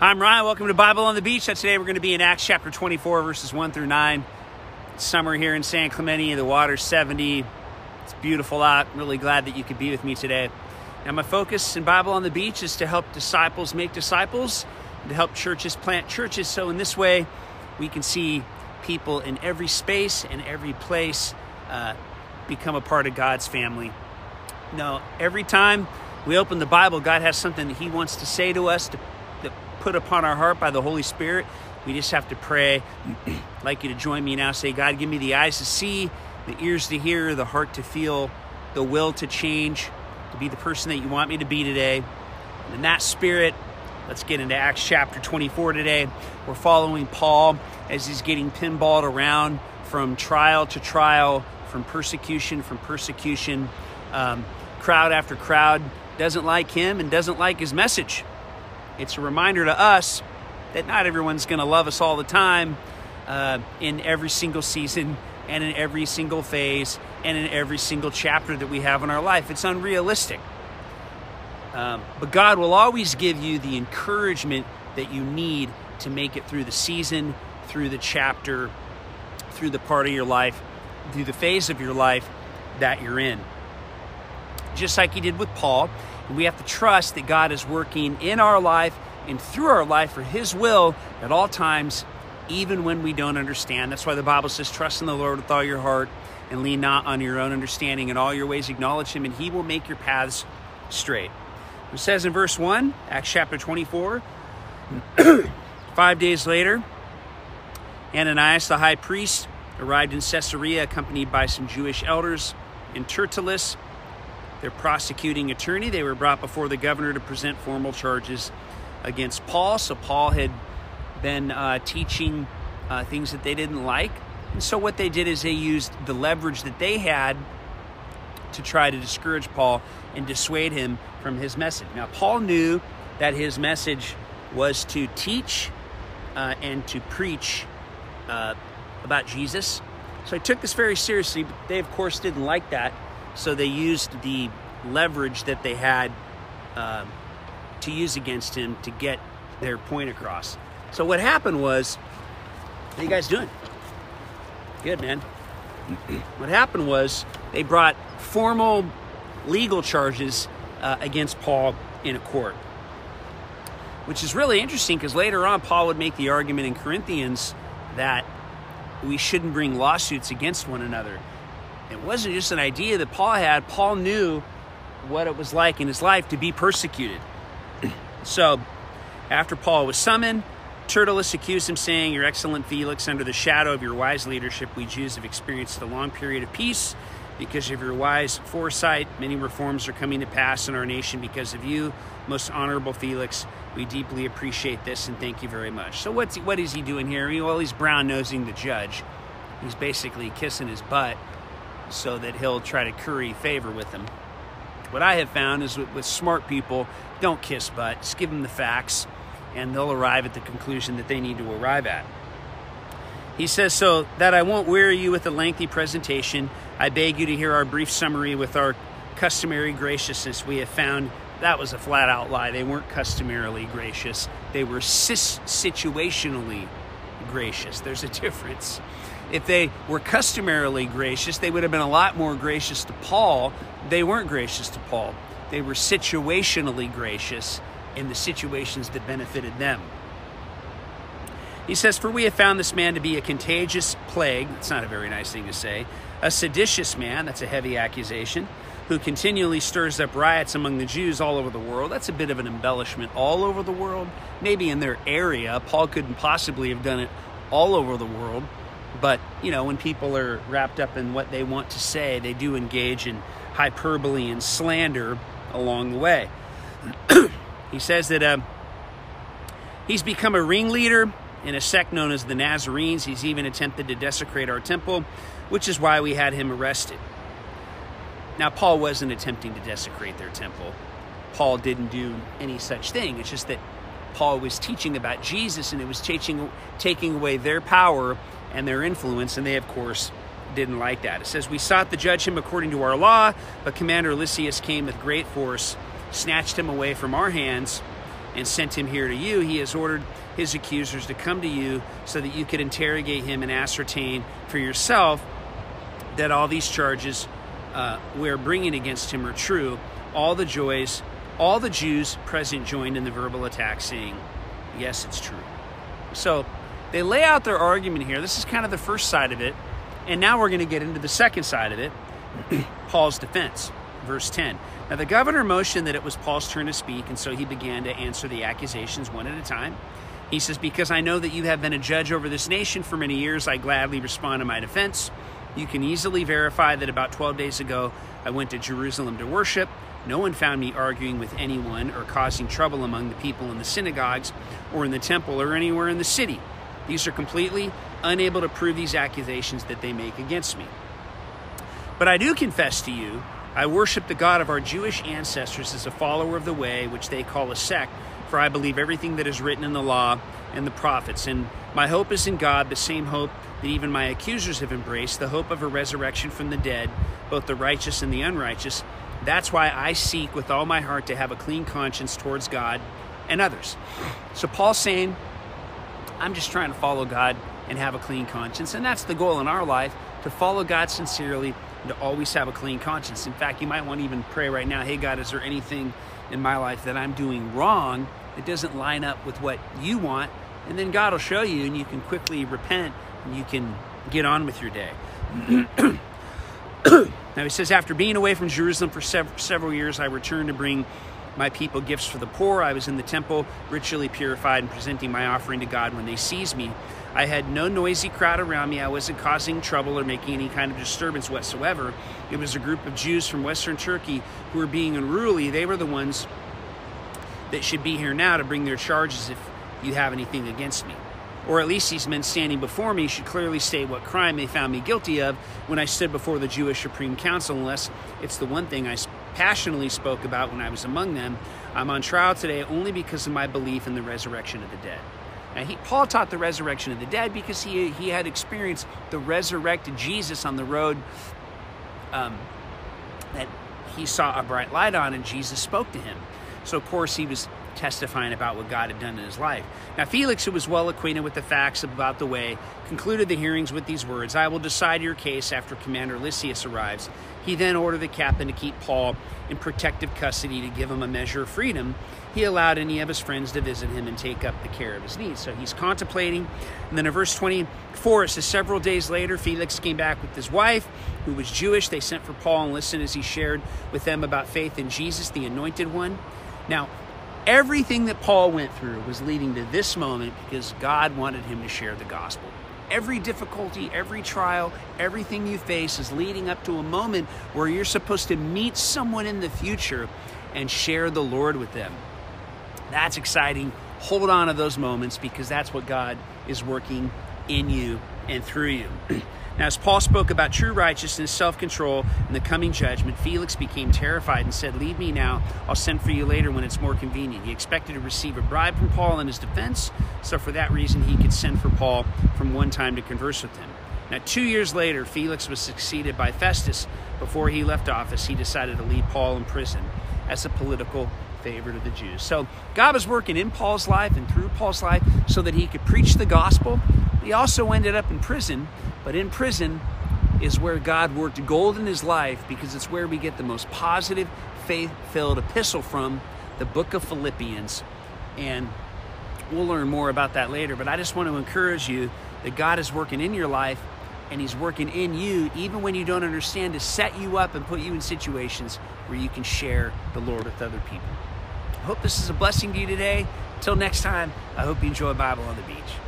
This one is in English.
I'm Ryan. Welcome to Bible on the Beach. Today we're going to be in Acts chapter 24, verses 1 through 9. It's summer here in San Clemente. The water's 70. It's beautiful out. I'm really glad that you could be with me today. Now, my focus in Bible on the Beach is to help disciples make disciples, and to help churches plant churches. So, in this way, we can see people in every space and every place uh, become a part of God's family. Now, every time we open the Bible, God has something that He wants to say to us, to put upon our heart by the Holy Spirit. We just have to pray. I'd like you to join me now. Say, God, give me the eyes to see, the ears to hear, the heart to feel, the will to change, to be the person that you want me to be today. And in that spirit, let's get into Acts chapter 24 today. We're following Paul as he's getting pinballed around from trial to trial, from persecution from persecution. Um, crowd after crowd doesn't like him and doesn't like his message. It's a reminder to us that not everyone's going to love us all the time uh, in every single season and in every single phase and in every single chapter that we have in our life. It's unrealistic. Um, but God will always give you the encouragement that you need to make it through the season, through the chapter, through the part of your life, through the phase of your life that you're in. Just like He did with Paul, we have to trust that God is working in our life and through our life for His will at all times, even when we don't understand. That's why the Bible says, Trust in the Lord with all your heart and lean not on your own understanding. In all your ways, acknowledge Him, and He will make your paths straight. It says in verse 1, Acts chapter 24, five days later, Ananias the high priest arrived in Caesarea accompanied by some Jewish elders and Tertullus their prosecuting attorney. They were brought before the governor to present formal charges against Paul. So Paul had been uh, teaching uh, things that they didn't like. And so what they did is they used the leverage that they had to try to discourage Paul and dissuade him from his message. Now, Paul knew that his message was to teach uh, and to preach uh, about Jesus. So he took this very seriously, but they, of course, didn't like that. So they used the leverage that they had uh, to use against him to get their point across. So what happened was, how you guys doing? Good, man. what happened was they brought formal legal charges uh, against Paul in a court, which is really interesting because later on Paul would make the argument in Corinthians that we shouldn't bring lawsuits against one another. It wasn't just an idea that Paul had. Paul knew what it was like in his life to be persecuted. so, after Paul was summoned, Tertullus accused him, saying, Your excellent Felix, under the shadow of your wise leadership, we Jews have experienced a long period of peace. Because of your wise foresight, many reforms are coming to pass in our nation because of you, most honorable Felix. We deeply appreciate this and thank you very much. So, what's he, what is he doing here? Well, he's brown nosing the judge. He's basically kissing his butt so that he'll try to curry favor with him. What I have found is with, with smart people, don't kiss butt, just give them the facts, and they'll arrive at the conclusion that they need to arrive at. He says, So that I won't weary you with a lengthy presentation, I beg you to hear our brief summary with our customary graciousness. We have found that was a flat out lie. They weren't customarily gracious, they were situationally gracious. There's a difference. If they were customarily gracious, they would have been a lot more gracious to Paul. They weren't gracious to Paul. They were situationally gracious in the situations that benefited them. He says, For we have found this man to be a contagious plague. That's not a very nice thing to say. A seditious man, that's a heavy accusation, who continually stirs up riots among the Jews all over the world. That's a bit of an embellishment. All over the world, maybe in their area. Paul couldn't possibly have done it all over the world. But, you know, when people are wrapped up in what they want to say, they do engage in hyperbole and slander along the way. he says that uh, he's become a ringleader in a sect known as the Nazarenes. He's even attempted to desecrate our temple, which is why we had him arrested. Now, Paul wasn't attempting to desecrate their temple. Paul didn't do any such thing. It's just that Paul was teaching about Jesus and it was teaching, taking away their power and their influence, and they, of course, didn't like that. It says, We sought to judge him according to our law, but Commander Lysias came with great force, snatched him away from our hands, and sent him here to you, he has ordered his accusers to come to you so that you could interrogate him and ascertain for yourself that all these charges uh, we're bringing against him are true. All the joys, all the Jews present joined in the verbal attack, saying, Yes, it's true. So they lay out their argument here. This is kind of the first side of it. And now we're going to get into the second side of it Paul's defense. Verse 10. Now the governor motioned that it was Paul's turn to speak, and so he began to answer the accusations one at a time. He says, Because I know that you have been a judge over this nation for many years, I gladly respond to my defense. You can easily verify that about 12 days ago, I went to Jerusalem to worship. No one found me arguing with anyone or causing trouble among the people in the synagogues or in the temple or anywhere in the city. These are completely unable to prove these accusations that they make against me. But I do confess to you, I worship the God of our Jewish ancestors as a follower of the way, which they call a sect, for I believe everything that is written in the law and the prophets. And my hope is in God, the same hope that even my accusers have embraced, the hope of a resurrection from the dead, both the righteous and the unrighteous. That's why I seek with all my heart to have a clean conscience towards God and others. So Paul's saying, I'm just trying to follow God and have a clean conscience. And that's the goal in our life to follow God sincerely and to always have a clean conscience. In fact, you might want to even pray right now hey, God, is there anything in my life that I'm doing wrong that doesn't line up with what you want? And then God will show you, and you can quickly repent and you can get on with your day. now, he says, after being away from Jerusalem for sev- several years, I returned to bring my people gifts for the poor. I was in the temple, ritually purified and presenting my offering to God when they seized me. I had no noisy crowd around me. I wasn't causing trouble or making any kind of disturbance whatsoever. It was a group of Jews from Western Turkey who were being unruly. They were the ones that should be here now to bring their charges if you have anything against me. Or at least these men standing before me should clearly state what crime they found me guilty of when I stood before the Jewish Supreme Council, unless it's the one thing I passionately spoke about when I was among them. I'm on trial today only because of my belief in the resurrection of the dead. Now, he, Paul taught the resurrection of the dead because he, he had experienced the resurrected Jesus on the road um, that he saw a bright light on, and Jesus spoke to him. So, of course, he was testifying about what God had done in his life. Now, Felix, who was well acquainted with the facts about the way, concluded the hearings with these words I will decide your case after Commander Lysias arrives. He then ordered the captain to keep Paul in protective custody to give him a measure of freedom. He allowed any of his friends to visit him and take up the care of his needs. So he's contemplating. And then in verse 24, it says, Several days later, Felix came back with his wife, who was Jewish. They sent for Paul and listened as he shared with them about faith in Jesus, the anointed one. Now, everything that Paul went through was leading to this moment because God wanted him to share the gospel. Every difficulty, every trial, everything you face is leading up to a moment where you're supposed to meet someone in the future and share the Lord with them. That's exciting. Hold on to those moments because that's what God is working in you and through you. Now, as Paul spoke about true righteousness, self control, and the coming judgment, Felix became terrified and said, Leave me now. I'll send for you later when it's more convenient. He expected to receive a bribe from Paul in his defense, so for that reason, he could send for Paul from one time to converse with him. Now, two years later, Felix was succeeded by Festus. Before he left office, he decided to leave Paul in prison as a political favorite of the Jews. So, God was working in Paul's life and through Paul's life so that he could preach the gospel. He also ended up in prison but in prison is where God worked gold in his life because it's where we get the most positive, faith filled epistle from, the book of Philippians. And we'll learn more about that later. But I just want to encourage you that God is working in your life and He's working in you, even when you don't understand, to set you up and put you in situations where you can share the Lord with other people. Hope this is a blessing to you today. Until next time, I hope you enjoy Bible on the beach.